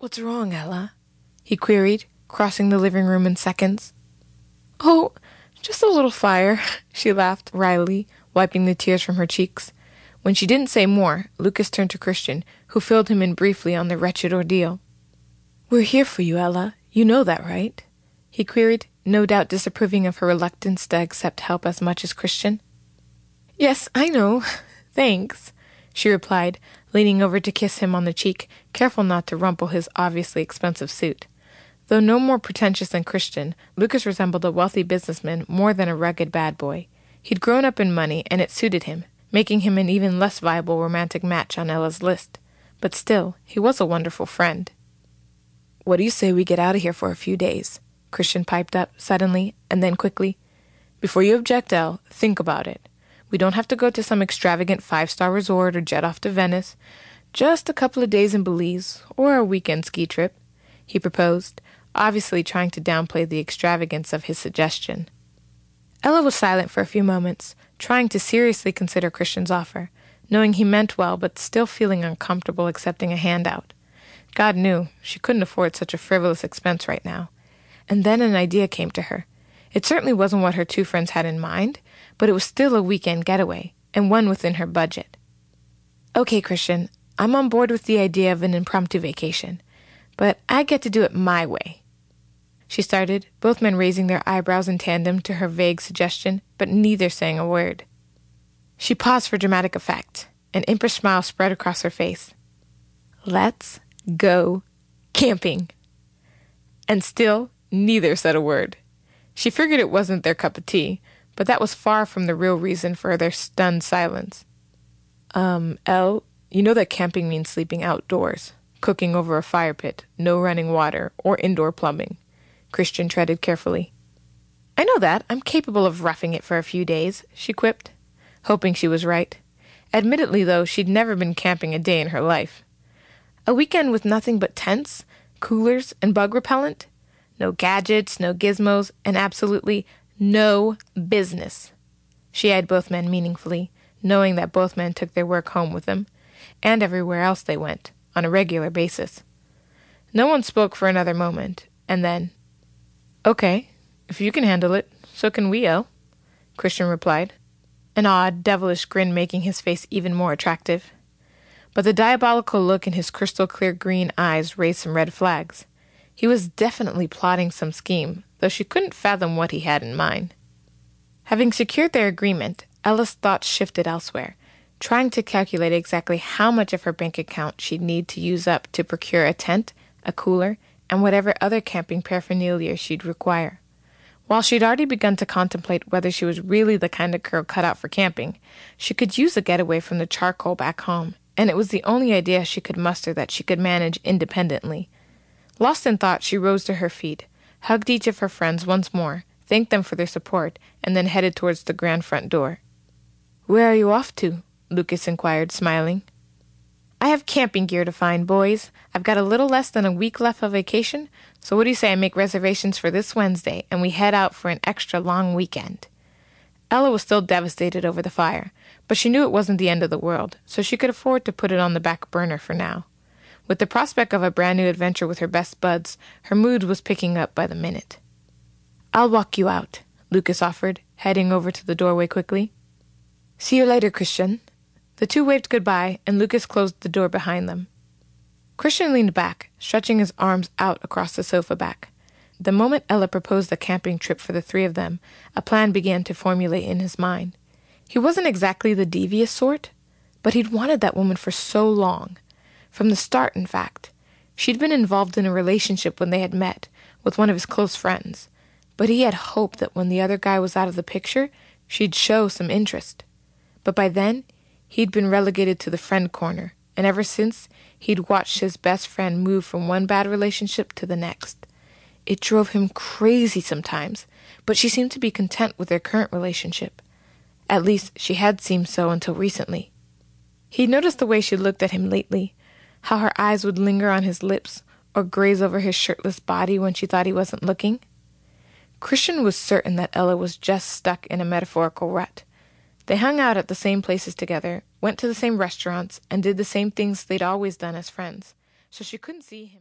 What's wrong, Ella? he queried, crossing the living room in seconds. Oh, just a little fire, she laughed wryly, wiping the tears from her cheeks. When she didn't say more, Lucas turned to Christian, who filled him in briefly on the wretched ordeal. We're here for you, Ella. You know that, right? he queried, no doubt disapproving of her reluctance to accept help as much as Christian. Yes, I know. Thanks, she replied, leaning over to kiss him on the cheek, careful not to rumple his obviously expensive suit. Though no more pretentious than Christian, Lucas resembled a wealthy businessman more than a rugged bad boy. He'd grown up in money, and it suited him, making him an even less viable romantic match on Ella's list. But still, he was a wonderful friend. What do you say we get out of here for a few days? Christian piped up suddenly, and then quickly. Before you object, Elle, think about it. We don't have to go to some extravagant five star resort or jet off to Venice. Just a couple of days in Belize, or a weekend ski trip, he proposed, obviously trying to downplay the extravagance of his suggestion. Ella was silent for a few moments, trying to seriously consider Christian's offer, knowing he meant well but still feeling uncomfortable accepting a handout. God knew she couldn't afford such a frivolous expense right now. And then an idea came to her. It certainly wasn't what her two friends had in mind, but it was still a weekend getaway, and one within her budget. Okay, Christian, I'm on board with the idea of an impromptu vacation, but I get to do it my way. She started, both men raising their eyebrows in tandem to her vague suggestion, but neither saying a word. She paused for dramatic effect. An impish smile spread across her face. Let's go camping. And still, neither said a word. She figured it wasn't their cup of tea, but that was far from the real reason for their stunned silence. Um, Elle, you know that camping means sleeping outdoors, cooking over a fire pit, no running water, or indoor plumbing. Christian treaded carefully. I know that. I'm capable of roughing it for a few days, she quipped, hoping she was right. Admittedly, though, she'd never been camping a day in her life. A weekend with nothing but tents, coolers, and bug repellent? No gadgets, no gizmos, and absolutely no business. She eyed both men meaningfully, knowing that both men took their work home with them, and everywhere else they went, on a regular basis. No one spoke for another moment, and then, Okay, if you can handle it, so can we, Elle, Christian replied, an odd, devilish grin making his face even more attractive. But the diabolical look in his crystal clear green eyes raised some red flags. He was definitely plotting some scheme, though she couldn't fathom what he had in mind. Having secured their agreement, Ella's thoughts shifted elsewhere, trying to calculate exactly how much of her bank account she'd need to use up to procure a tent, a cooler, and whatever other camping paraphernalia she'd require. While she'd already begun to contemplate whether she was really the kind of girl cut out for camping, she could use a getaway from the charcoal back home, and it was the only idea she could muster that she could manage independently. Lost in thought, she rose to her feet, hugged each of her friends once more, thanked them for their support, and then headed towards the grand front door. Where are you off to? Lucas inquired, smiling. I have camping gear to find, boys. I've got a little less than a week left of vacation, so what do you say I make reservations for this Wednesday and we head out for an extra long weekend? Ella was still devastated over the fire, but she knew it wasn't the end of the world, so she could afford to put it on the back burner for now. With the prospect of a brand new adventure with her best buds, her mood was picking up by the minute. I'll walk you out, Lucas offered, heading over to the doorway quickly. See you later, Christian, the two waved goodbye, and Lucas closed the door behind them. Christian leaned back, stretching his arms out across the sofa back. The moment Ella proposed a camping trip for the three of them, a plan began to formulate in his mind. He wasn't exactly the devious sort, but he'd wanted that woman for so long. From the start, in fact. She'd been involved in a relationship when they had met, with one of his close friends, but he had hoped that when the other guy was out of the picture, she'd show some interest. But by then, He'd been relegated to the friend corner, and ever since, he'd watched his best friend move from one bad relationship to the next. It drove him crazy sometimes, but she seemed to be content with their current relationship. At least, she had seemed so until recently. He'd noticed the way she looked at him lately, how her eyes would linger on his lips or graze over his shirtless body when she thought he wasn't looking. Christian was certain that Ella was just stuck in a metaphorical rut. They hung out at the same places together, went to the same restaurants, and did the same things they'd always done as friends, so she couldn't see him.